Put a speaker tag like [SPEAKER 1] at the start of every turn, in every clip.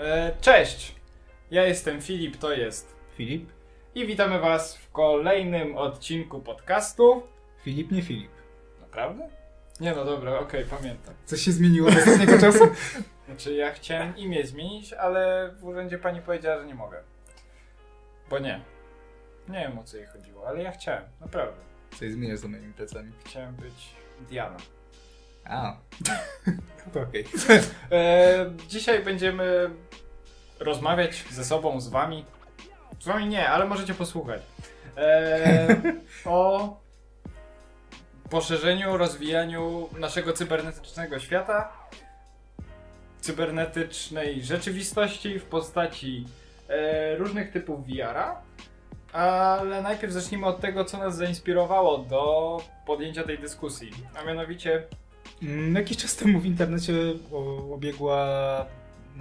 [SPEAKER 1] E, cześć! Ja jestem Filip, to jest
[SPEAKER 2] Filip?
[SPEAKER 1] i witamy Was w kolejnym odcinku podcastu.
[SPEAKER 2] Filip, nie Filip.
[SPEAKER 1] Naprawdę? Nie no dobra, okej, pamiętam.
[SPEAKER 2] Coś się zmieniło od ostatniego czasu?
[SPEAKER 1] Znaczy ja chciałem imię zmienić, ale w urzędzie pani powiedziała, że nie mogę. Bo nie. Nie wiem o co jej chodziło, ale ja chciałem, naprawdę.
[SPEAKER 2] Coś zmieniasz za moimi plecami.
[SPEAKER 1] Chciałem być Diana.
[SPEAKER 2] A. to okej.
[SPEAKER 1] E, dzisiaj będziemy rozmawiać ze sobą, z wami. Z wami nie, ale możecie posłuchać. E, o poszerzeniu, rozwijaniu naszego cybernetycznego świata, cybernetycznej rzeczywistości w postaci e, różnych typów VR-a. Ale najpierw zacznijmy od tego, co nas zainspirowało do podjęcia tej dyskusji. A mianowicie
[SPEAKER 2] Jakiś czas temu w internecie obiegła,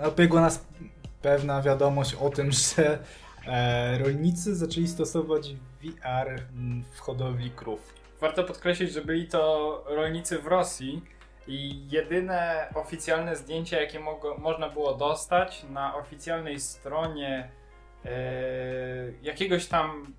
[SPEAKER 2] obiegła nas pewna wiadomość o tym, że e, rolnicy zaczęli stosować VR mm, w hodowli krów.
[SPEAKER 1] Warto podkreślić, że byli to rolnicy w Rosji i jedyne oficjalne zdjęcia, jakie mogło, można było dostać na oficjalnej stronie e, jakiegoś tam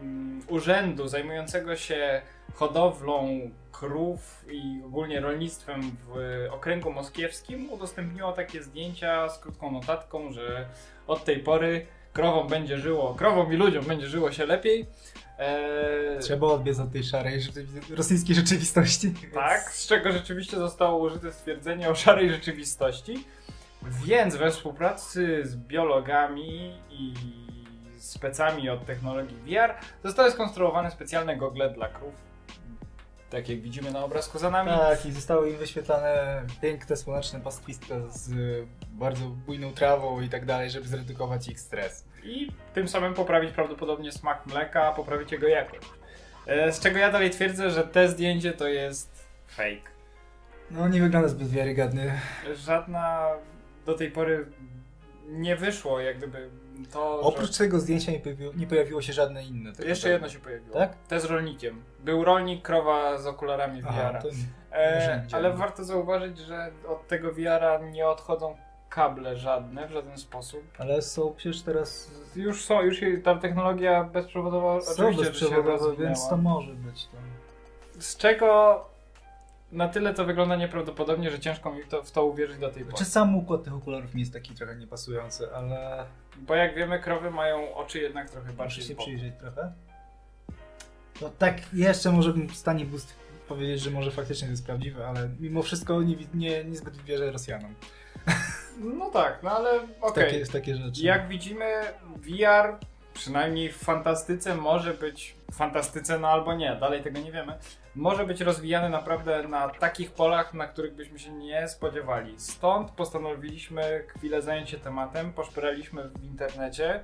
[SPEAKER 1] mm, urzędu zajmującego się hodowlą krów i ogólnie rolnictwem w okręgu moskiewskim udostępniło takie zdjęcia z krótką notatką, że od tej pory krowom będzie żyło, krowom i ludziom będzie żyło się lepiej. E,
[SPEAKER 2] Trzeba odbiec od tej szarej rzeczywi- rosyjskiej rzeczywistości.
[SPEAKER 1] tak, z czego rzeczywiście zostało użyte stwierdzenie o szarej rzeczywistości. Więc we współpracy z biologami i specami od technologii VR zostały skonstruowane specjalne gogle dla krów. Tak jak widzimy na obrazku za nami.
[SPEAKER 2] Tak, i zostały im wyświetlane piękne słoneczne pastwiska z bardzo bujną trawą i tak dalej, żeby zredukować ich stres.
[SPEAKER 1] I tym samym poprawić prawdopodobnie smak mleka, poprawić jego jakość. E, Z czego ja dalej twierdzę, że te zdjęcie to jest fake.
[SPEAKER 2] No nie wygląda zbyt wiarygodnie.
[SPEAKER 1] Żadna do tej pory nie wyszło, jak gdyby to.
[SPEAKER 2] Oprócz tego zdjęcia nie pojawiło, nie pojawiło się żadne inne.
[SPEAKER 1] że... Jeszcze jedno się pojawiło.
[SPEAKER 2] Tak?
[SPEAKER 1] Te z rolnikiem. Był rolnik, krowa z okularami VR-a. E, ale warto zauważyć, że od tego VR-a nie odchodzą kable żadne w żaden sposób.
[SPEAKER 2] Ale są przecież teraz
[SPEAKER 1] Już są, już ta technologia bezprzewodowa
[SPEAKER 2] są
[SPEAKER 1] oczywiście że rozwinęła.
[SPEAKER 2] więc to może być tam.
[SPEAKER 1] Z czego na tyle to wygląda nieprawdopodobnie, że ciężko mi to, w to uwierzyć do tej pory.
[SPEAKER 2] Czy sam układ tych okularów nie jest taki trochę niepasujący, ale
[SPEAKER 1] Bo jak wiemy, krowy mają oczy jednak trochę
[SPEAKER 2] muszę
[SPEAKER 1] bardziej
[SPEAKER 2] się
[SPEAKER 1] w bok.
[SPEAKER 2] przyjrzeć trochę. To tak jeszcze może bym w stanie boost powiedzieć, że może faktycznie to jest prawdziwe, ale mimo wszystko nie, nie, niezbyt wierzę Rosjanom.
[SPEAKER 1] No tak, no ale okej.
[SPEAKER 2] Takie, jest takie rzeczy.
[SPEAKER 1] Jak widzimy, VR przynajmniej w fantastyce może być, fantastyce no albo nie, dalej tego nie wiemy, może być rozwijany naprawdę na takich polach, na których byśmy się nie spodziewali. Stąd postanowiliśmy chwilę zająć się tematem, poszperaliśmy w internecie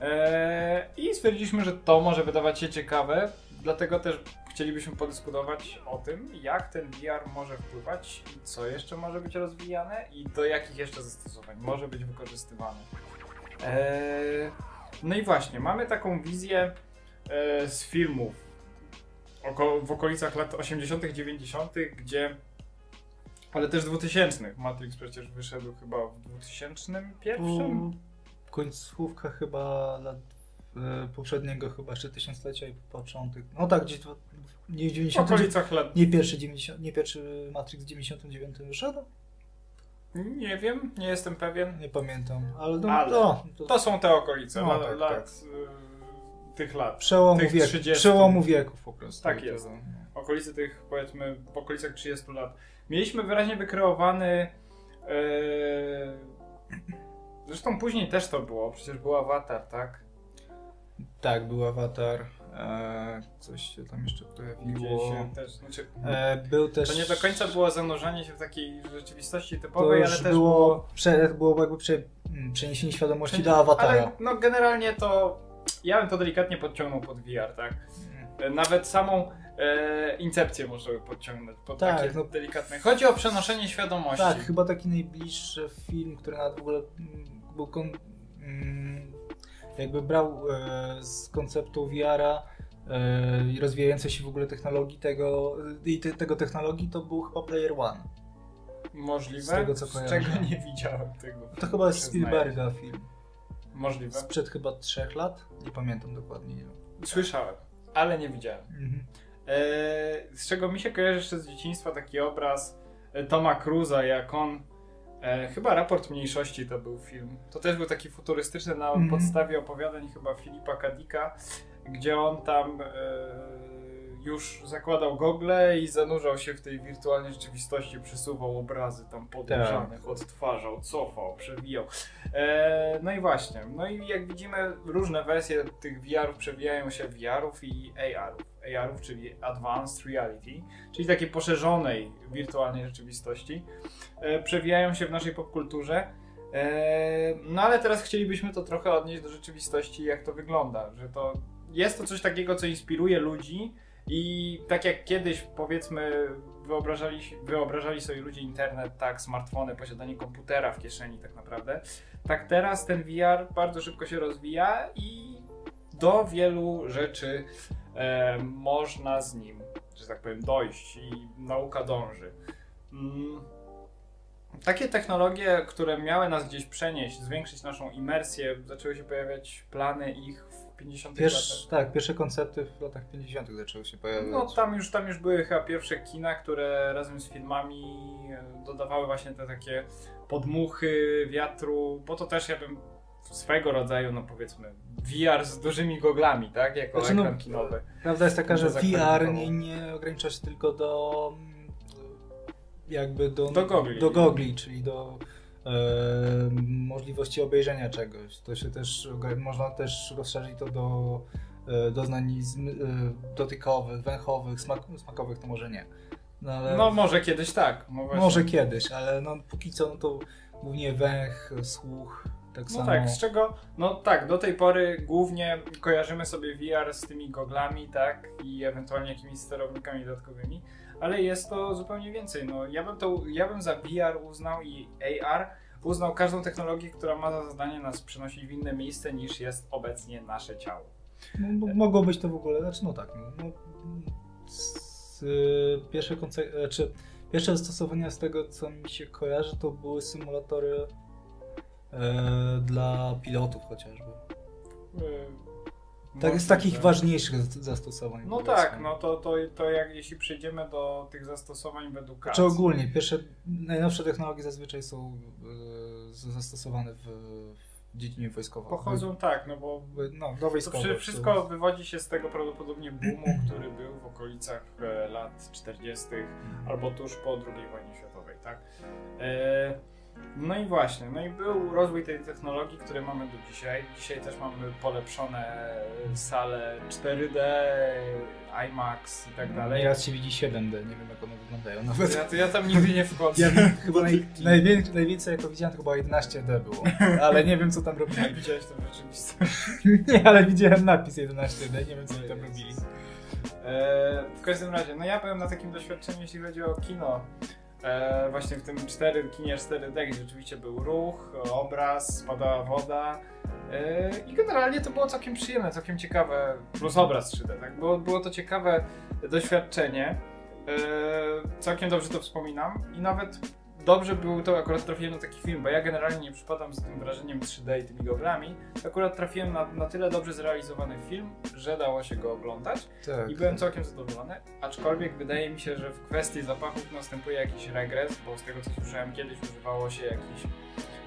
[SPEAKER 1] e, i stwierdziliśmy, że to może wydawać się ciekawe, dlatego też chcielibyśmy podyskutować o tym, jak ten VR może wpływać i co jeszcze może być rozwijane i do jakich jeszcze zastosowań może być wykorzystywany. Eee, no i właśnie, mamy taką wizję z filmów oko, w okolicach lat 80., 90., gdzie. Ale też 2000. Matrix przecież wyszedł chyba w 2001.
[SPEAKER 2] Po końcówka chyba lat e, poprzedniego chyba jeszcze tysiąclecia i początek. No tak, gdzieś dwa- nie w
[SPEAKER 1] W
[SPEAKER 2] 90.
[SPEAKER 1] okolicach lat.
[SPEAKER 2] Nie pierwszy, 90, nie pierwszy Matrix w 99 wyszedł?
[SPEAKER 1] Nie wiem, nie jestem pewien.
[SPEAKER 2] Nie pamiętam, ale no,
[SPEAKER 1] Ale
[SPEAKER 2] no to,
[SPEAKER 1] To są te okolice
[SPEAKER 2] No,
[SPEAKER 1] la-
[SPEAKER 2] tak,
[SPEAKER 1] lat y, tych lat.
[SPEAKER 2] przełomu,
[SPEAKER 1] tych
[SPEAKER 2] wieku,
[SPEAKER 1] 30.
[SPEAKER 2] przełomu wieków po prostu.
[SPEAKER 1] Tak
[SPEAKER 2] To-
[SPEAKER 1] jest. okolicy tych, powiedzmy, w okolicach 30 lat. Mieliśmy wyraźnie wykreowany. e, Zresztą później też to było, przecież był awatar, tak?
[SPEAKER 2] Tak, był awatar. E, coś się tam jeszcze pojawiło.
[SPEAKER 1] się też. Znaczy,
[SPEAKER 2] E, był też.
[SPEAKER 1] to nie do końca było zanurzanie się w takiej rzeczywistości
[SPEAKER 2] To
[SPEAKER 1] typowej, ale też
[SPEAKER 2] było,
[SPEAKER 1] było.
[SPEAKER 2] Prze, było jakby prze, mm, przeniesienie świadomości
[SPEAKER 1] Przenie-
[SPEAKER 2] do awatara.
[SPEAKER 1] Ale no generalnie to. Ja bym to delikatnie podciągnął pod VR, tak? E, Nawet samą e, incepcję można by podciągnąć pod
[SPEAKER 2] Tak,
[SPEAKER 1] takie
[SPEAKER 2] no.
[SPEAKER 1] delikatne. Chodzi o przenoszenie świadomości.
[SPEAKER 2] Tak, chyba taki najbliższy film, który nawet w ogóle mm, był kon, mm, jakby brał e, z konceptu VR-a e, i rozwijającej się w ogóle technologii tego, i te, tego technologii, to był chyba Player One.
[SPEAKER 1] Możliwe.
[SPEAKER 2] Z tego, co
[SPEAKER 1] z
[SPEAKER 2] kojarzę.
[SPEAKER 1] czego nie widziałem tego.
[SPEAKER 2] To chyba jest Spielberga film.
[SPEAKER 1] Możliwe.
[SPEAKER 2] Sprzed chyba trzech lat? Nie pamiętam dokładnie.
[SPEAKER 1] Słyszałem, ale nie widziałem.
[SPEAKER 2] Mhm.
[SPEAKER 1] E, z czego mi się kojarzy jeszcze z dzieciństwa taki obraz e, Toma Cruza, jak on. E, chyba raport mniejszości to był film. To też był taki futurystyczny na
[SPEAKER 2] Mhm.
[SPEAKER 1] podstawie opowiadań chyba Filipa Kadika, gdzie on tam e, już zakładał gogle i zanurzał się w tej wirtualnej rzeczywistości, przesuwał obrazy tam podłużanych, odtwarzał, cofał, przewijał. E, no i właśnie, no i jak widzimy różne wersje tych VR-ów przewijają się VR-ów i AR-ów. AR-ów, czyli Advanced Reality, czyli takiej poszerzonej wirtualnej rzeczywistości, e, przewijają się w naszej popkulturze. E, no ale teraz chcielibyśmy to trochę odnieść do rzeczywistości, jak to wygląda, że to jest to coś takiego, co inspiruje ludzi i tak jak kiedyś powiedzmy wyobrażali, wyobrażali sobie ludzie internet, tak, smartfony, posiadanie komputera w kieszeni tak naprawdę, tak teraz ten VR bardzo szybko się rozwija i do wielu rzeczy e, można z nim, że tak powiem, dojść i nauka dąży. Mm. Takie technologie, które miały nas gdzieś przenieść, zwiększyć naszą imersję, zaczęły się pojawiać plany ich w 50
[SPEAKER 2] Pierwsz,
[SPEAKER 1] latach.
[SPEAKER 2] tak, pierwsze koncepty w latach 50. zaczęły się pojawiać.
[SPEAKER 1] No tam już, tam już były chyba pierwsze kina, które razem z filmami e, dodawały właśnie te takie podmuchy wiatru, bo to też ja bym swego rodzaju, no powiedzmy, VR z dużymi goglami, tak? Jako
[SPEAKER 2] Znaczy, no,
[SPEAKER 1] ekran kinowy.
[SPEAKER 2] Prawda jest taka, że. VR nie, nie ogranicza się tylko do mm, jakby do,
[SPEAKER 1] Do gogli.
[SPEAKER 2] do gogli czyli do możliwości obejrzenia czegoś. To się też można też rozszerzyć to do e, doznań e, dotykowych, węchowych, smak, smakowych to może nie. No, ale
[SPEAKER 1] No może kiedyś tak. No,
[SPEAKER 2] może kiedyś, ale no póki co no to głównie węch, słuch, tak
[SPEAKER 1] No
[SPEAKER 2] samo.
[SPEAKER 1] tak, z czego, no tak, do tej pory głównie kojarzymy sobie VR z tymi goglami, tak, i ewentualnie jakimiś sterownikami dodatkowymi, ale jest to zupełnie więcej, no ja bym to, ja bym za VR uznał i AR uznał każdą technologię, która ma za zadanie nas przenosić w inne miejsce niż jest obecnie nasze ciało.
[SPEAKER 2] No, być to w ogóle, znaczy no tak, no, no, z, y, pierwsze, konce- znaczy, pierwsze zastosowania z tego, co mi się kojarzy, to były symulatory e, dla pilotów chociażby.
[SPEAKER 1] Yy,
[SPEAKER 2] Tak, z takich ważniejszych zastosowań.
[SPEAKER 1] No
[SPEAKER 2] powiedzmy.
[SPEAKER 1] tak, no to, to, to jak jeśli przejdziemy do tych zastosowań w edukacji.
[SPEAKER 2] Czy ogólnie, pierwsze, najnowsze technologie zazwyczaj są z- zastosowane w, w dziedzinie wojskowej.
[SPEAKER 1] Pochodzą tak, no bo
[SPEAKER 2] W, no, do
[SPEAKER 1] To
[SPEAKER 2] wojskowych.
[SPEAKER 1] wszy- wszystko wywodzi się z tego prawdopodobnie boomu, który był w okolicach e, lat 40. albo tuż po II wojnie światowej, tak? E, no i właśnie, no i był rozwój tej technologii, które mamy do dzisiaj. Dzisiaj też mamy polepszone sale 4D, IMAX i tak dalej.
[SPEAKER 2] Nieraz się widzi 7D, nie wiem jak one wyglądają nawet.
[SPEAKER 1] Ja, to ja tam nigdy nie wchodzę.
[SPEAKER 2] Ja chyba naj, najwięcej, najwięcej jako widziałem to chyba 11D było, ale nie wiem co tam robili.
[SPEAKER 1] Widziałeś to w rzeczywistości.
[SPEAKER 2] Nie, ale widziałem napis 11D, nie wiem co oni tam robili.
[SPEAKER 1] E, w każdym razie, no ja byłem na takim doświadczeniu, jeśli chodzi o kino. E, właśnie w tym 4, kinie 4D, gdzie rzeczywiście był ruch, obraz, spadała woda. E, I generalnie to było całkiem przyjemne, całkiem ciekawe, plus obraz 3D, tak? Było, było to ciekawe doświadczenie. E, całkiem dobrze to wspominam i nawet dobrze był to, akurat trafiłem na taki film, bo ja generalnie nie przypadam z tym wrażeniem 3D i tymi goglami. Akurat trafiłem na, na tyle dobrze zrealizowany film, że dało się go oglądać.
[SPEAKER 2] Tak.
[SPEAKER 1] I byłem całkiem zadowolony, aczkolwiek wydaje mi się, że w kwestii zapachów następuje jakiś regres, bo z tego co słyszałem kiedyś używało się jakichś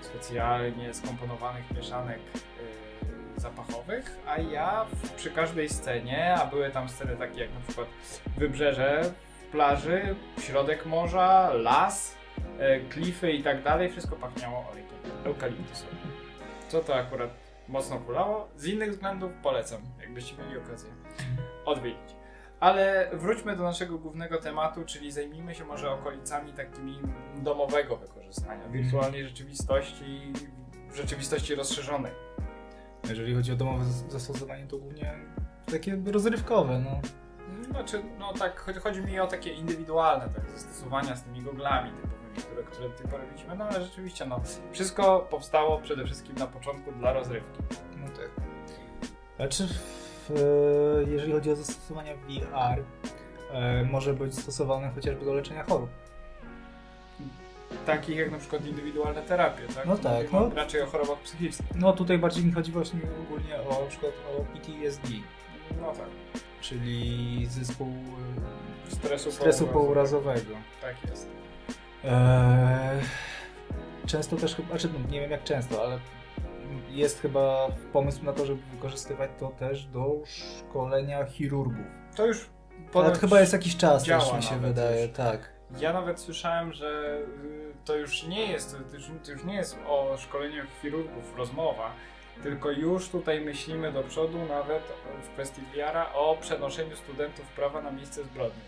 [SPEAKER 1] specjalnie skomponowanych mieszanek yy, zapachowych, a ja w, przy każdej scenie, a były tam sceny takie jak na przykład wybrzeże plaży, środek morza, las, klify i tak dalej, wszystko pachniało olejkiem eukaliptusowym. Co to akurat mocno kulało. Z innych względów polecam, jakbyście mieli okazję odwiedzić. Ale wróćmy do naszego głównego tematu, czyli zajmijmy się może okolicami takimi domowego wykorzystania, wirtualnej rzeczywistości, w rzeczywistości rozszerzonej.
[SPEAKER 2] Jeżeli chodzi o domowe zastosowanie, to głównie takie rozrywkowe, no.
[SPEAKER 1] Znaczy, no tak, chodzi, mi o takie indywidualne tak, zastosowania z tymi goglami typowymi, które, które do tej pory widzimy, no ale rzeczywiście, no, wszystko powstało przede wszystkim na początku dla rozrywki.
[SPEAKER 2] No tak. Znaczy, e, jeżeli chodzi o zastosowania VR, może być stosowane chociażby do leczenia chorób.
[SPEAKER 1] takich jak na przykład indywidualne terapie, tak?
[SPEAKER 2] No tak, no.
[SPEAKER 1] Raczej o chorobach psychicznych.
[SPEAKER 2] No tutaj bardziej mi chodzi właśnie ogólnie o na przykład o PTSD,
[SPEAKER 1] No tak.
[SPEAKER 2] czyli zespół e,
[SPEAKER 1] Stresu,
[SPEAKER 2] stresu
[SPEAKER 1] pourazowego.
[SPEAKER 2] pourazowego.
[SPEAKER 1] Tak jest.
[SPEAKER 2] Eee, często też chyba, znaczy no, nie wiem jak często, ale jest chyba pomysł na to, żeby wykorzystywać to też do szkolenia chirurgów.
[SPEAKER 1] To już
[SPEAKER 2] to chyba jest jakiś czas też mi się wydaje,
[SPEAKER 1] już.
[SPEAKER 2] tak.
[SPEAKER 1] Ja nawet słyszałem, że y, to już nie jest, to już, to już nie jest o szkoleniu chirurgów rozmowa, tylko już tutaj myślimy do przodu nawet w kwestii VR-a o przenoszeniu studentów prawa na miejsce zbrodni.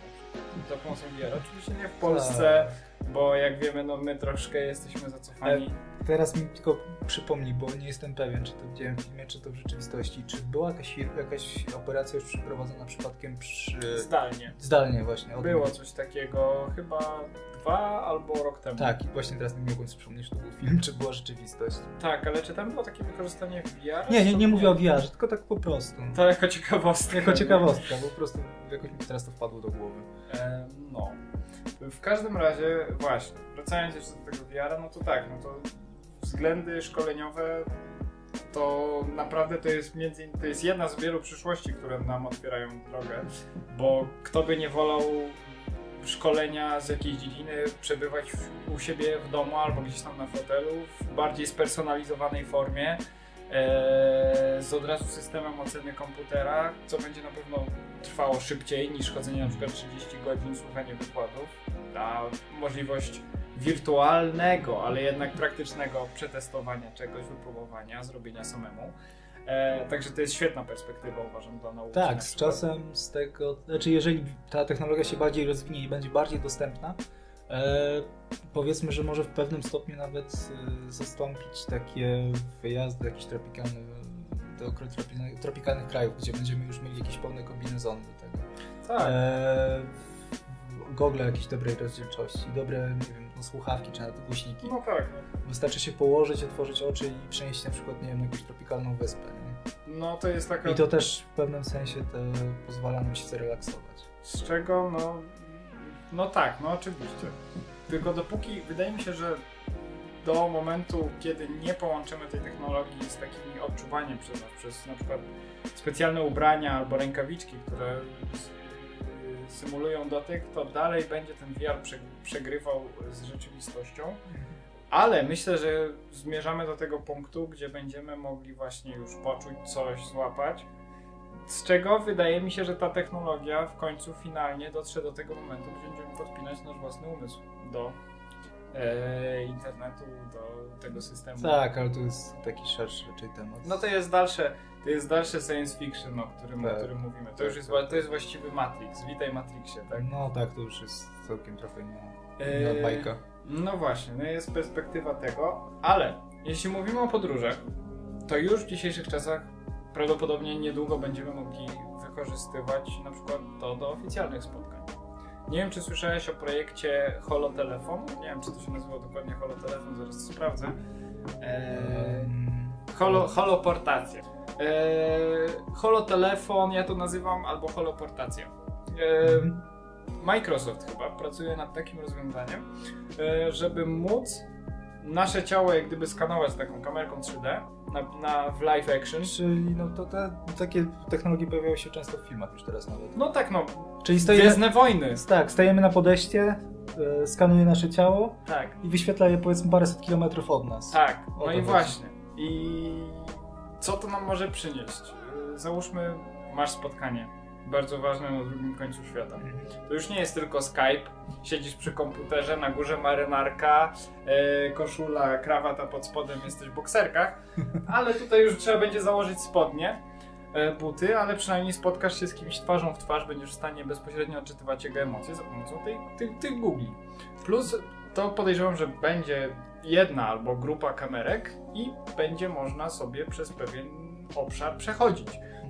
[SPEAKER 1] Za pomocą VR. Oczywiście nie w Polsce,
[SPEAKER 2] Tak.
[SPEAKER 1] Bo jak wiemy, no my troszkę jesteśmy zacofani.
[SPEAKER 2] Teraz mi tylko przypomnij, bo nie jestem pewien, czy to widziałem w filmie, czy to w rzeczywistości. Czy była jakaś, jakaś operacja już przeprowadzona przypadkiem przy...
[SPEAKER 1] Zdalnie.
[SPEAKER 2] Zdalnie właśnie. tym
[SPEAKER 1] Było coś takiego chyba dwa albo rok temu.
[SPEAKER 2] Tak, i właśnie teraz nie mogłem przypomnieć, czy to był film, czy była rzeczywistość.
[SPEAKER 1] Tak, ale czy tam było takie wykorzystanie VR?
[SPEAKER 2] Nie, nie, nie mówię o VR, tylko tak po prostu.
[SPEAKER 1] To jako ciekawostka.
[SPEAKER 2] Jako ciekawostka, bo po prostu jakoś mi teraz to wpadło do głowy.
[SPEAKER 1] E, no. W każdym razie, właśnie, wracając jeszcze do tego VR-a, no to tak, no to względy szkoleniowe to naprawdę to jest między to jest jedna z wielu przyszłości, które nam otwierają drogę, bo kto by nie wolał szkolenia z jakiejś dziedziny przebywać u siebie w domu albo gdzieś tam na fotelu w bardziej spersonalizowanej formie z od razu systemem oceny komputera, co będzie na pewno trwało szybciej niż chodzenie na przykład 30 godzin, słuchanie wykładów. Ta możliwość wirtualnego, ale jednak praktycznego przetestowania czegoś, wypróbowania, zrobienia samemu. E, także to jest świetna perspektywa, uważam, dla nauki. na
[SPEAKER 2] Tak, z czasem z tego, znaczy jeżeli ta technologia się bardziej rozwinie i będzie bardziej dostępna, e, powiedzmy, że może w pewnym stopniu nawet e, zastąpić takie wyjazdy jakieś tropikalne do kro- tropikalnych, tropikalnych krajów, gdzie będziemy już mieli jakieś pełne kombinezony do tego.
[SPEAKER 1] Tak.
[SPEAKER 2] E, gogle jakiejś dobrej rozdzielczości, dobre, nie wiem, no, słuchawki czy nawet głośniki.
[SPEAKER 1] No tak.
[SPEAKER 2] Wystarczy się położyć, otworzyć oczy i przenieść na przykład, nie wiem, na jakąś tropikalną wyspę. Nie?
[SPEAKER 1] No to jest taka...
[SPEAKER 2] I to też w pewnym sensie to pozwala nam się zrelaksować.
[SPEAKER 1] Z czego, no... No tak, no oczywiście. Tylko dopóki, wydaje mi się, że do momentu, kiedy nie połączymy tej technologii z takim odczuwaniem przez nas, przez na przykład specjalne ubrania albo rękawiczki, które symulują dotyk, to dalej będzie ten VR prze- przegrywał z rzeczywistością. Ale myślę, że zmierzamy do tego punktu, gdzie będziemy mogli właśnie już poczuć coś, złapać. Z czego wydaje mi się, że ta technologia w końcu finalnie dotrze do tego momentu, gdzie będziemy podpinać nasz własny umysł do e, internetu, do tego systemu.
[SPEAKER 2] Tak, ale to jest taki szerszy raczej temat.
[SPEAKER 1] No to jest dalsze, to jest dalsze science fiction, o którym, o
[SPEAKER 2] Tak.
[SPEAKER 1] którym mówimy. To
[SPEAKER 2] Tak,
[SPEAKER 1] już jest,
[SPEAKER 2] tak,
[SPEAKER 1] wa- to jest właściwy Matrix. Witaj Matrixie, tak?
[SPEAKER 2] No tak, to już jest całkiem trochę inna,
[SPEAKER 1] Eee,
[SPEAKER 2] inna bajka.
[SPEAKER 1] No właśnie, no jest perspektywa tego, ale jeśli mówimy o podróżach, to już w dzisiejszych czasach prawdopodobnie niedługo będziemy mogli wykorzystywać na przykład to do oficjalnych spotkań. Nie wiem, czy słyszałeś o projekcie Holotelefon. Nie wiem, czy to się nazywa dokładnie Holotelefon, zaraz to sprawdzę. Eee, holo, holoportacja. Eee, holotelefon, ja to nazywam, albo holoportacja. Eee. Microsoft chyba pracuje nad takim rozwiązaniem, e, żeby móc nasze ciało jak gdyby skanować taką kamerką 3D na, na w live action.
[SPEAKER 2] Czyli no to te, takie technologie pojawiają się często w filmach już teraz nawet.
[SPEAKER 1] No tak, no,
[SPEAKER 2] Czyli stajemy,
[SPEAKER 1] Gwiezdne Wojny.
[SPEAKER 2] tak, stajemy na podejście, e, skanuje nasze ciało
[SPEAKER 1] Tak,
[SPEAKER 2] i wyświetla je powiedzmy paręset kilometrów od nas.
[SPEAKER 1] tak, no
[SPEAKER 2] to
[SPEAKER 1] i właśnie. I co to nam może przynieść? E, Załóżmy, masz spotkanie, bardzo ważne na drugim końcu świata. To już nie jest tylko Skype, siedzisz przy komputerze, na górze marynarka, e, koszula, krawata pod spodem, jesteś w bokserkach, ale tutaj już trzeba będzie założyć spodnie, e, buty, ale przynajmniej spotkasz się z kimś twarzą w twarz, będziesz w stanie bezpośrednio odczytywać jego emocje za pomocą tych, tych. Plus to podejrzewam, że będzie jedna albo grupa kamerek i będzie można sobie przez pewien obszar przechodzić.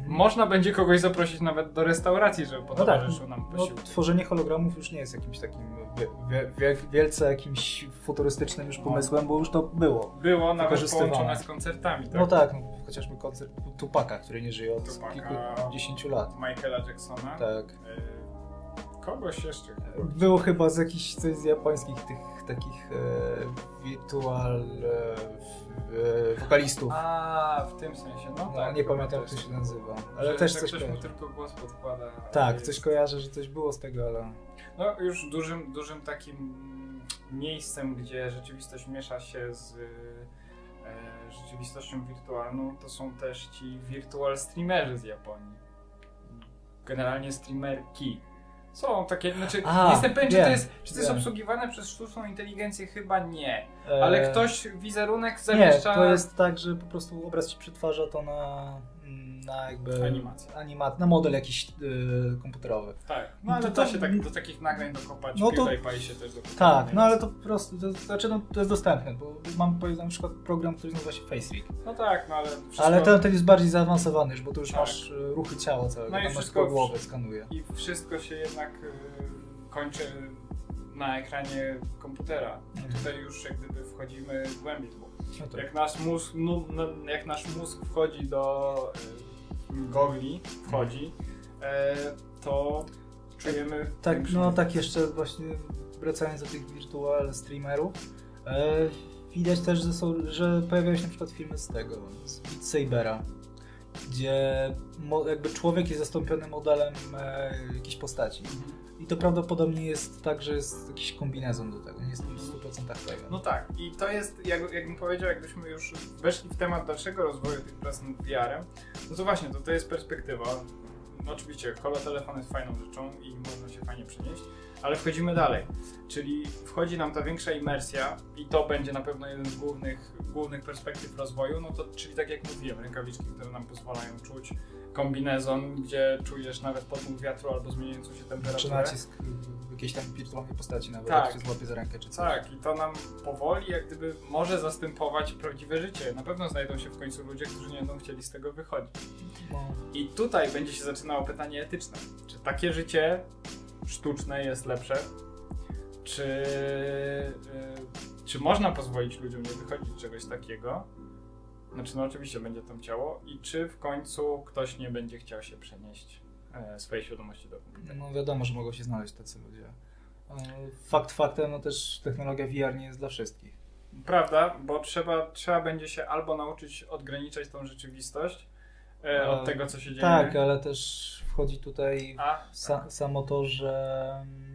[SPEAKER 1] Można będzie kogoś zaprosić nawet do restauracji, żeby
[SPEAKER 2] No tak,
[SPEAKER 1] potowarzyszył nam
[SPEAKER 2] no,
[SPEAKER 1] posiłek.
[SPEAKER 2] tworzenie hologramów już nie jest jakimś takim wie, wie, wie, wielce jakimś futurystycznym już pomysłem, bo już to było.
[SPEAKER 1] Było nawet połączone z koncertami, tak?
[SPEAKER 2] No tak, no, chociażby koncert Tupaka, który nie żyje od
[SPEAKER 1] Tupaka.
[SPEAKER 2] kilkudziesięciu lat.
[SPEAKER 1] Michaela Jacksona.
[SPEAKER 2] Tak.
[SPEAKER 1] Y, kogoś jeszcze.
[SPEAKER 2] Było chyba z jakichś coś z japońskich tych takich e, virtual e, e, wokalistów.
[SPEAKER 1] A, w tym sensie, no
[SPEAKER 2] No,
[SPEAKER 1] tak.
[SPEAKER 2] nie pamiętam jak to się nazywa. Ale też coś
[SPEAKER 1] ktoś mu
[SPEAKER 2] kojarzę.
[SPEAKER 1] tylko głos podkłada.
[SPEAKER 2] Tak,
[SPEAKER 1] Jest-
[SPEAKER 2] coś kojarzę, że coś było z tego, ale...
[SPEAKER 1] No już dużym, dużym takim miejscem, gdzie rzeczywistość miesza się z e, rzeczywistością wirtualną, to są też ci virtual streamerzy z Japonii. Generalnie streamerki. Są takie, znaczy
[SPEAKER 2] A,
[SPEAKER 1] nie jestem pewien, czy to jest, czy to jest obsługiwane przez sztuczną inteligencję, chyba nie.
[SPEAKER 2] E,
[SPEAKER 1] Ale ktoś wizerunek
[SPEAKER 2] Nie,
[SPEAKER 1] zamieszcza...
[SPEAKER 2] to jest tak, że po prostu obraz ci przetwarza to na, na jakby...
[SPEAKER 1] Animację.
[SPEAKER 2] Anima- na model jakiś y, komputerowy.
[SPEAKER 1] Tak, no ale
[SPEAKER 2] To- to-
[SPEAKER 1] się tak, do takich nagrań dokopać,
[SPEAKER 2] No to-
[SPEAKER 1] się też dokopać.
[SPEAKER 2] Tak, no ale to po prostu, to, znaczy no, to jest dostępne, bo mam powiedzmy na przykład program, który nazywa się FaceRig.
[SPEAKER 1] No tak, no ale wszystko...
[SPEAKER 2] Ale ten, ten jest bardziej zaawansowany już, bo tu już
[SPEAKER 1] Tak.
[SPEAKER 2] masz y, ruchy ciała całego,
[SPEAKER 1] No i
[SPEAKER 2] tam
[SPEAKER 1] wszystko
[SPEAKER 2] głowę, skanuje.
[SPEAKER 1] I wszystko się jednak y, kończy na ekranie komputera. No
[SPEAKER 2] Mhm.
[SPEAKER 1] tutaj już jak gdyby wchodzimy głębiej, bo
[SPEAKER 2] No tak.
[SPEAKER 1] jak nasz mózg, no, no, jak nasz mózg wchodzi do y, gogli, wchodzi, e, to czujemy...
[SPEAKER 2] Tak,
[SPEAKER 1] większy-
[SPEAKER 2] no tak jeszcze właśnie wracając do tych virtual streamerów, e, widać też, że, są, że pojawiają się na przykład filmy z tego, z Beat Sabera, gdzie jakby człowiek jest zastąpiony modelem e, jakiejś postaci. I to prawdopodobnie jest tak, że jest jakiś kombinezon do tego, nie jestem w 100% pewien.
[SPEAKER 1] No tak, i to jest, jak, jakbym powiedział, jakbyśmy już weszli w temat dalszego rozwoju tych prac nad VR-em, no to właśnie, to, to jest perspektywa. No oczywiście, holotelefon jest fajną rzeczą i można się fajnie przenieść, ale wchodzimy dalej. Czyli wchodzi nam ta większa imersja i to będzie na pewno jeden z głównych, głównych perspektyw rozwoju, no to czyli tak jak mówiłem, rękawiczki, które nam pozwalają czuć kombinezon, gdzie czujesz nawet podmuch wiatru albo zmieniającą się
[SPEAKER 2] Czy
[SPEAKER 1] temperaturę.
[SPEAKER 2] nacisk w jakiejś tam wirtualnej postaci nawet,
[SPEAKER 1] Tak.
[SPEAKER 2] jak się złapie za rękę czy coś.
[SPEAKER 1] Tak, i to nam powoli jak gdyby może zastępować prawdziwe życie. Na pewno znajdą się w końcu ludzie, którzy nie będą chcieli z tego wychodzić.
[SPEAKER 2] No.
[SPEAKER 1] I tutaj będzie się zaczynało pytanie etyczne. Czy takie życie sztuczne jest lepsze? Czy, yy, czy można pozwolić ludziom nie wychodzić z czegoś takiego? Znaczy, no oczywiście będzie tam ciało. I czy w końcu ktoś nie będzie chciał się przenieść e, swojej świadomości do komputera?
[SPEAKER 2] No wiadomo, że mogą się znaleźć tacy ludzie. E, Fakt faktem, no też technologia VR nie jest dla wszystkich.
[SPEAKER 1] Prawda, bo trzeba, trzeba będzie się albo nauczyć odgraniczać tą rzeczywistość e, od tego, co się dzieje.
[SPEAKER 2] Tak, ale też wchodzi tutaj
[SPEAKER 1] A,
[SPEAKER 2] sa, samo to, że mm,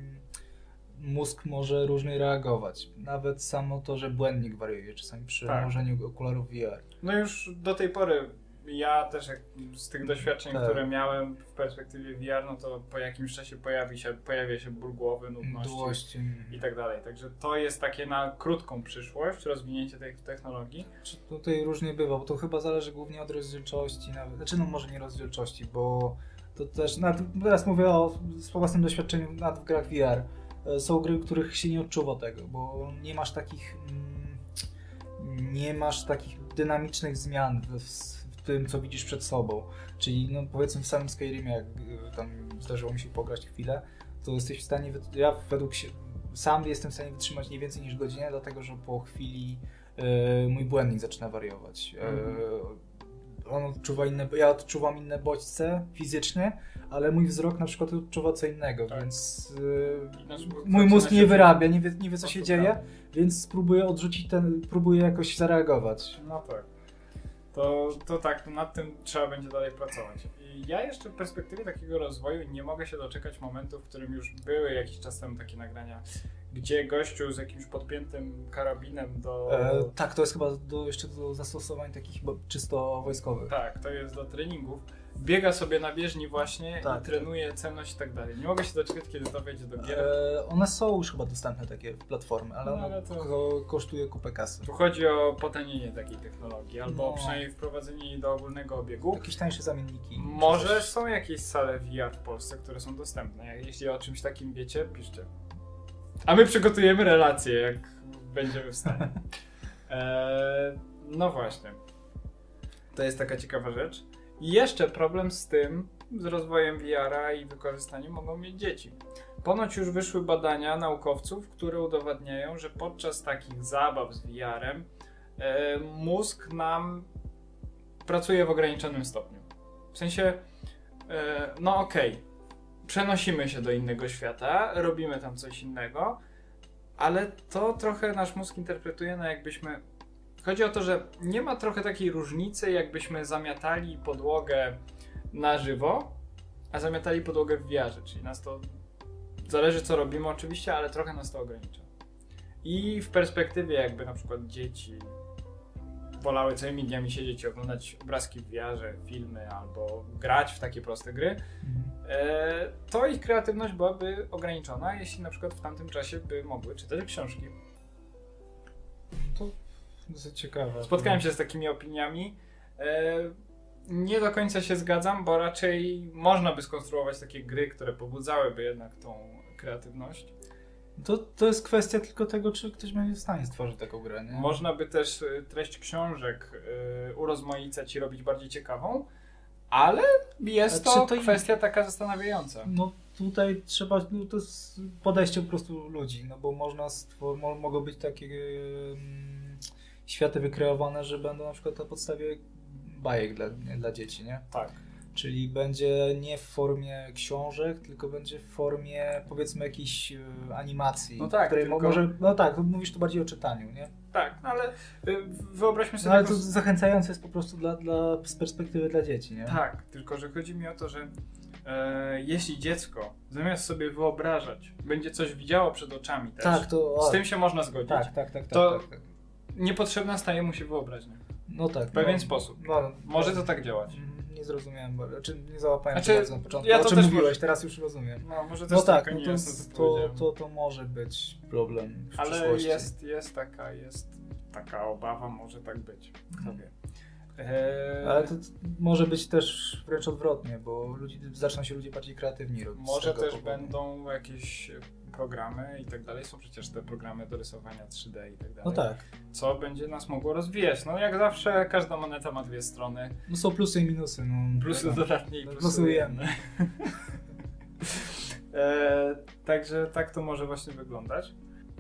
[SPEAKER 2] mózg może różnie reagować. Nawet samo to, że błędnik wariuje czasami przy
[SPEAKER 1] Tak.
[SPEAKER 2] nałożeniu okularów VR.
[SPEAKER 1] no już do tej pory ja też z tych doświadczeń,
[SPEAKER 2] Tak.
[SPEAKER 1] które miałem w perspektywie VR, no to po jakimś czasie pojawi się, pojawia się ból głowy, nudności
[SPEAKER 2] Mdłości.
[SPEAKER 1] i tak dalej. Także to jest takie na krótką przyszłość, rozwinięcie tej technologii.
[SPEAKER 2] Czy Tutaj różnie bywa, bo to chyba zależy głównie od rozdzielczości nawet. Znaczy no może nie rozdzielczości, bo to też, nawet, teraz mówię o z własnym doświadczeniu nad w grach VR. E, Są gry, których się nie odczuwa tego, bo nie masz takich mm, nie masz takich dynamicznych zmian w, w tym, co widzisz przed sobą. Czyli no powiedzmy w samym Skyrimie, jak y, tam zdarzyło mi się pograć chwilę, to jesteś w stanie, ja według się, sam jestem w stanie wytrzymać nie więcej niż godzinę, dlatego że po chwili e, mój błędnik zaczyna wariować. E,
[SPEAKER 1] Mhm.
[SPEAKER 2] on odczuwa inne, ja odczuwam inne bodźce fizycznie, ale mój wzrok na przykład odczuwa co innego,
[SPEAKER 1] Tak.
[SPEAKER 2] więc
[SPEAKER 1] mózg
[SPEAKER 2] mój mózg nie wyrabia, nie wie, nie wie co się dzieje, więc próbuję odrzucić ten, próbuję jakoś zareagować.
[SPEAKER 1] No tak. To, to tak, nad tym trzeba będzie dalej pracować. I ja jeszcze w perspektywie takiego rozwoju nie mogę się doczekać momentu, w którym już były jakiś czas temu takie nagrania, gdzie gościu z jakimś podpiętym karabinem do...
[SPEAKER 2] E, tak, to jest chyba do, jeszcze do zastosowań takich chyba czysto wojskowych.
[SPEAKER 1] Tak, to jest do treningów. Biega sobie na bieżni właśnie
[SPEAKER 2] Tak.
[SPEAKER 1] i trenuje celność i tak dalej. Nie mogę się doczekać, kiedy to wejdzie do gier.
[SPEAKER 2] E, one są już chyba dostępne takie platformy, ale
[SPEAKER 1] No, ale to-
[SPEAKER 2] ko- kosztuje kupę kasy.
[SPEAKER 1] Tu chodzi o potęnienie takiej technologii, albo
[SPEAKER 2] No.
[SPEAKER 1] przynajmniej wprowadzenie jej do ogólnego obiegu.
[SPEAKER 2] Jakieś tańsze zamienniki.
[SPEAKER 1] Może są jakieś sale VR w Polsce, które są dostępne. Jeśli o czymś takim wiecie, piszcie. A my przygotujemy relacje, jak będziemy w stanie. Eee, no właśnie. To jest taka ciekawa rzecz. Jeszcze problem z tym, z rozwojem VR-a i wykorzystaniem mogą mieć dzieci. Ponoć już wyszły badania naukowców, które udowadniają, że podczas takich zabaw z VR-em e, mózg nam pracuje w ograniczonym stopniu. W sensie, e, no okej, przenosimy się do innego świata, robimy tam coś innego, ale to trochę nasz mózg interpretuje, no jakbyśmy. Chodzi o to, że nie ma trochę takiej różnicy, jakbyśmy zamiatali podłogę na żywo, a zamiatali podłogę w wiarze, czyli nas to zależy co robimy oczywiście, ale trochę nas to ogranicza. I w perspektywie jakby na przykład dzieci wolały całymi dniami siedzieć i oglądać obrazki w wiarze, filmy albo grać w takie proste gry,
[SPEAKER 2] Mhm.
[SPEAKER 1] e, to ich kreatywność byłaby ograniczona, jeśli na przykład w tamtym czasie by mogły czytać książki.
[SPEAKER 2] To ciekawe.
[SPEAKER 1] Spotkałem się z takimi opiniami. E, nie do końca się zgadzam, bo raczej można by skonstruować takie gry, które pobudzałyby jednak tą kreatywność.
[SPEAKER 2] To, to jest kwestia tylko tego, czy ktoś będzie w stanie stworzyć taką grę, nie?
[SPEAKER 1] Można by też e, treść książek e, urozmaicać i robić bardziej ciekawą, ale jest to,
[SPEAKER 2] to i-
[SPEAKER 1] kwestia taka zastanawiająca.
[SPEAKER 2] No tutaj trzeba, no to jest podejście po prostu ludzi, no bo można, stwor- mo- mogą być takie światy wykreowane, że będą na przykład na podstawie bajek dla, dla dzieci, nie?
[SPEAKER 1] Tak.
[SPEAKER 2] Czyli będzie nie w formie książek, tylko będzie w formie powiedzmy jakiejś e, animacji.
[SPEAKER 1] No tak,
[SPEAKER 2] której
[SPEAKER 1] tylko-
[SPEAKER 2] może, no tak, mówisz tu bardziej o czytaniu, nie?
[SPEAKER 1] Tak, no ale e, wyobraźmy sobie.
[SPEAKER 2] No ale to
[SPEAKER 1] prostu-
[SPEAKER 2] zachęcające jest po prostu dla, dla, z perspektywy dla dzieci, nie?
[SPEAKER 1] Tak, tylko że chodzi mi o to, że e, jeśli dziecko zamiast sobie wyobrażać, będzie coś widziało przed oczami też,
[SPEAKER 2] Tak, to... O,
[SPEAKER 1] z tym się można zgodzić.
[SPEAKER 2] tak, tak, tak, tak,
[SPEAKER 1] To-
[SPEAKER 2] tak, tak.
[SPEAKER 1] Niepotrzebna staje mu się wyobraźnia.
[SPEAKER 2] No tak.
[SPEAKER 1] W pewien
[SPEAKER 2] no,
[SPEAKER 1] sposób.
[SPEAKER 2] No,
[SPEAKER 1] Może to tak działać.
[SPEAKER 2] Mm, Nie zrozumiałem, bo, znaczy nie załapałem
[SPEAKER 1] Znaczy,
[SPEAKER 2] bardzo na początku.
[SPEAKER 1] ja
[SPEAKER 2] o
[SPEAKER 1] to
[SPEAKER 2] czym
[SPEAKER 1] też
[SPEAKER 2] mówiłeś,
[SPEAKER 1] może-
[SPEAKER 2] teraz już rozumiem.
[SPEAKER 1] No, może też
[SPEAKER 2] No tak, no to,
[SPEAKER 1] niejasno to,
[SPEAKER 2] to, to, może być problem w
[SPEAKER 1] Ale jest, jest taka, jest taka obawa, może tak być. Kto wie. E,
[SPEAKER 2] Ale to może być też wręcz odwrotnie, bo ludzi, zaczną się ludzie bardziej kreatywni robić.
[SPEAKER 1] Może też
[SPEAKER 2] powodu.
[SPEAKER 1] będą jakieś programy i tak dalej. Są przecież te programy do rysowania 3D i tak dalej.
[SPEAKER 2] No tak.
[SPEAKER 1] Co będzie nas mogło rozwijać. No jak zawsze każda moneta ma dwie strony.
[SPEAKER 2] No są plusy i minusy. No,
[SPEAKER 1] Plusy
[SPEAKER 2] wiadomo.
[SPEAKER 1] dodatnie i
[SPEAKER 2] No,
[SPEAKER 1] plusy
[SPEAKER 2] plusy ujemne.
[SPEAKER 1] e, Także tak to może właśnie wyglądać.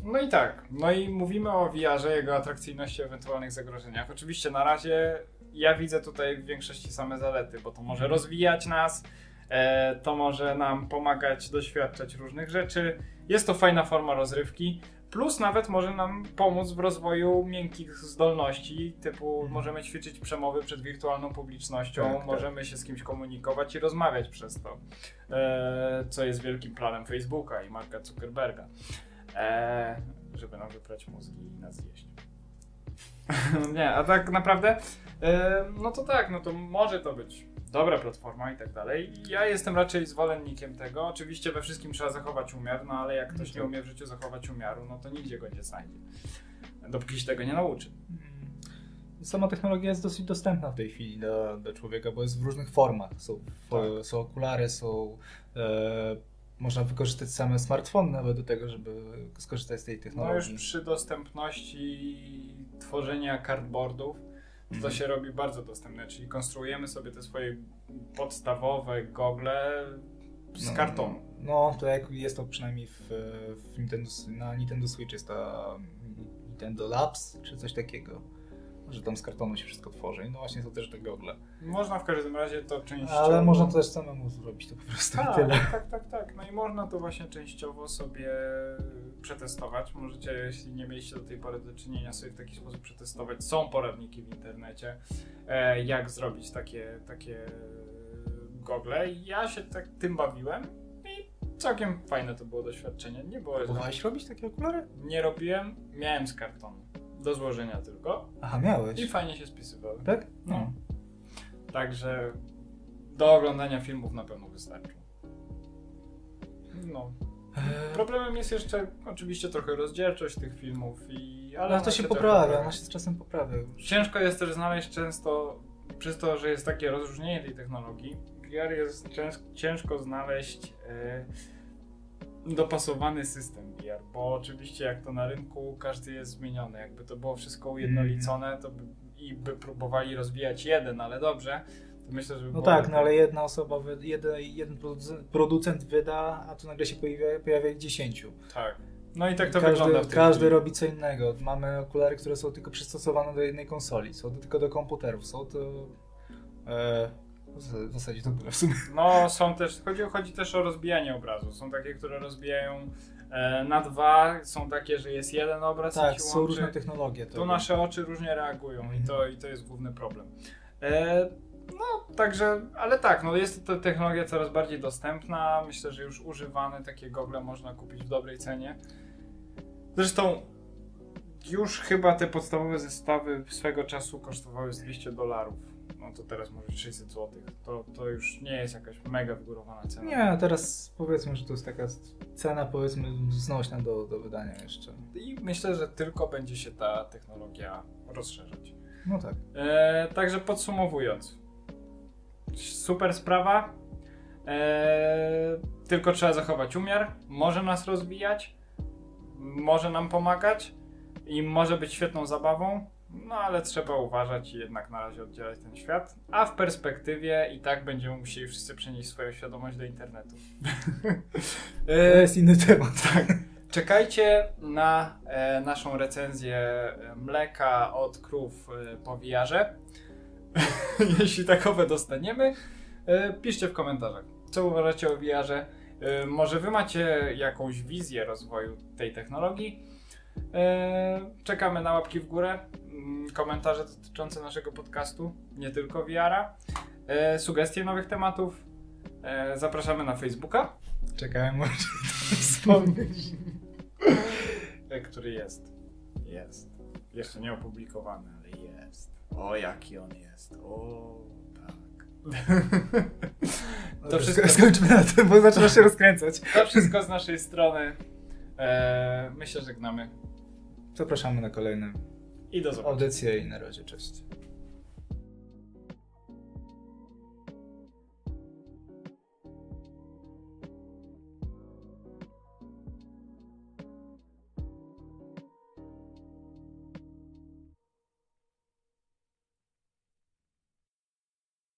[SPEAKER 1] No i tak, no i mówimy o VR-ze, jego atrakcyjności, ewentualnych zagrożeniach. Oczywiście na razie ja widzę tutaj w większości same zalety, bo to może rozwijać nas, e, to może nam pomagać doświadczać różnych rzeczy. Jest to fajna forma rozrywki, plus nawet może nam pomóc w rozwoju miękkich zdolności, typu
[SPEAKER 2] Mhm.
[SPEAKER 1] możemy ćwiczyć przemowy przed wirtualną publicznością,
[SPEAKER 2] Tak, tak.
[SPEAKER 1] możemy się z kimś komunikować i rozmawiać przez to, e, co jest wielkim planem Facebooka i Marka Zuckerberga, e, żeby nam wyprać mózgi i nas zjeść. Nie, a tak naprawdę, no to tak, no to może to być dobra platforma i tak dalej. Ja jestem raczej zwolennikiem tego. Oczywiście we wszystkim trzeba zachować umiar, no ale jak ktoś nie umie w życiu zachować umiaru, no to nigdzie go nie znajdzie. Dopóki się tego nie nauczy.
[SPEAKER 2] Mm. Sama technologia jest dosyć dostępna w tej chwili dla, dla człowieka, bo jest w różnych formach. Są,
[SPEAKER 1] Tak.
[SPEAKER 2] są okulary, są. E, można wykorzystać same smartfony nawet do tego, żeby skorzystać z tej
[SPEAKER 1] No
[SPEAKER 2] technologii.
[SPEAKER 1] już przy dostępności tworzenia cardboardów to
[SPEAKER 2] Mhm.
[SPEAKER 1] się robi bardzo dostępne, czyli konstruujemy sobie te swoje podstawowe gogle z
[SPEAKER 2] No,
[SPEAKER 1] kartonu.
[SPEAKER 2] No, to jak jest to przynajmniej w, w Nintendo, na Nintendo Switch jest ta Nintendo Labs, czy coś takiego. Że tam z kartonu się wszystko tworzy. No właśnie są też te gogle.
[SPEAKER 1] Można w każdym razie to częściowo...
[SPEAKER 2] Ale można to też samemu zrobić, to po prostu
[SPEAKER 1] Tak,
[SPEAKER 2] tyle.
[SPEAKER 1] tak, tak, tak. No i można to właśnie częściowo sobie przetestować. Możecie, jeśli nie mieliście do tej pory do czynienia, sobie w taki sposób przetestować. Są poradniki w internecie, e, jak zrobić takie, takie gogle. Ja się tak tym bawiłem i całkiem fajne to było doświadczenie. Nie było.
[SPEAKER 2] Próbowałeś robić takie okulary?
[SPEAKER 1] Nie robiłem, miałem z kartonu. Do złożenia tylko.
[SPEAKER 2] Aha, miałeś.
[SPEAKER 1] I fajnie się spisywały.
[SPEAKER 2] Tak?
[SPEAKER 1] No. Także do oglądania filmów na pewno wystarczy. No.
[SPEAKER 2] Eee,
[SPEAKER 1] Problemem jest jeszcze oczywiście trochę rozdzielczość tych filmów i ale ona
[SPEAKER 2] to się
[SPEAKER 1] trochę
[SPEAKER 2] poprawia, ona się z czasem poprawia.
[SPEAKER 1] Ciężko jest też znaleźć często, przez to, że jest takie rozróżnienie tej technologii, VR jest cięż, ciężko znaleźć e, dopasowany system VR, bo oczywiście jak to na rynku każdy jest zmieniony, jakby to było wszystko ujednolicone, to by, i by próbowali rozwijać jeden, ale dobrze, to myślę, że by
[SPEAKER 2] No tak, no ale jedna osoba, wy- jeden, jeden producent- wyda, a tu nagle się pojawia, pojawia ich dziesięciu.
[SPEAKER 1] Tak. No i tak to
[SPEAKER 2] każdy,
[SPEAKER 1] wygląda w tej
[SPEAKER 2] Każdy
[SPEAKER 1] chwili.
[SPEAKER 2] robi co innego. Mamy okulary, które są tylko przystosowane do jednej konsoli, są do, tylko do komputerów, są to... E, W zasadzie to tyle w sumie.
[SPEAKER 1] No, są też, chodzi, chodzi też o rozbijanie obrazu. Są takie, które rozbijają e, na dwa, są takie, że jest jeden obraz i
[SPEAKER 2] Tak, są
[SPEAKER 1] łączy.
[SPEAKER 2] różne technologie.
[SPEAKER 1] Tu
[SPEAKER 2] tego.
[SPEAKER 1] nasze oczy różnie reagują i
[SPEAKER 2] Mhm.
[SPEAKER 1] to, i to jest główny problem. E, no, także, ale tak, no jest to technologia coraz bardziej dostępna. Myślę, że już używane takie gogle można kupić w dobrej cenie. Zresztą już chyba te podstawowe zestawy swego czasu kosztowały z 200 dolarów. No to teraz może 600 zł. To, to już nie jest jakaś mega wygórowana cena.
[SPEAKER 2] Nie, a teraz powiedzmy, że to jest taka cena powiedzmy znośna do, do wydania jeszcze.
[SPEAKER 1] I myślę, że tylko będzie się ta technologia rozszerzać.
[SPEAKER 2] No tak.
[SPEAKER 1] E, także podsumowując, super sprawa. E, tylko trzeba zachować umiar. Może nas rozwijać, może nam pomagać i może być świetną zabawą. No ale trzeba uważać i jednak na razie oddzielać ten świat. A w perspektywie i tak będziemy musieli wszyscy przenieść swoją świadomość do internetu.
[SPEAKER 2] To jest inny temat.
[SPEAKER 1] Czekajcie na e, naszą recenzję e, mleka od krów e, po wiarze. Jeśli takowe dostaniemy, e, piszcie w komentarzach, co uważacie o wiarze. E, może wy macie jakąś wizję rozwoju tej technologii. E, czekamy na łapki w górę, komentarze dotyczące naszego podcastu, nie tylko wiara, e, sugestie nowych tematów. E, zapraszamy na Facebooka.
[SPEAKER 2] Czekałem, może wspomnieć.
[SPEAKER 1] E, który jest. Jest. Jeszcze nie opublikowany, ale jest. O, jaki on jest. O, tak. To wszystko,
[SPEAKER 2] Skończmy na tym, bo zaczyna się rozkręcać.
[SPEAKER 1] to wszystko z naszej strony. E, myślę, że żegnamy.
[SPEAKER 2] Zapraszamy na kolejne
[SPEAKER 1] I do zobaczenia.
[SPEAKER 2] audycje i na razie, cześć.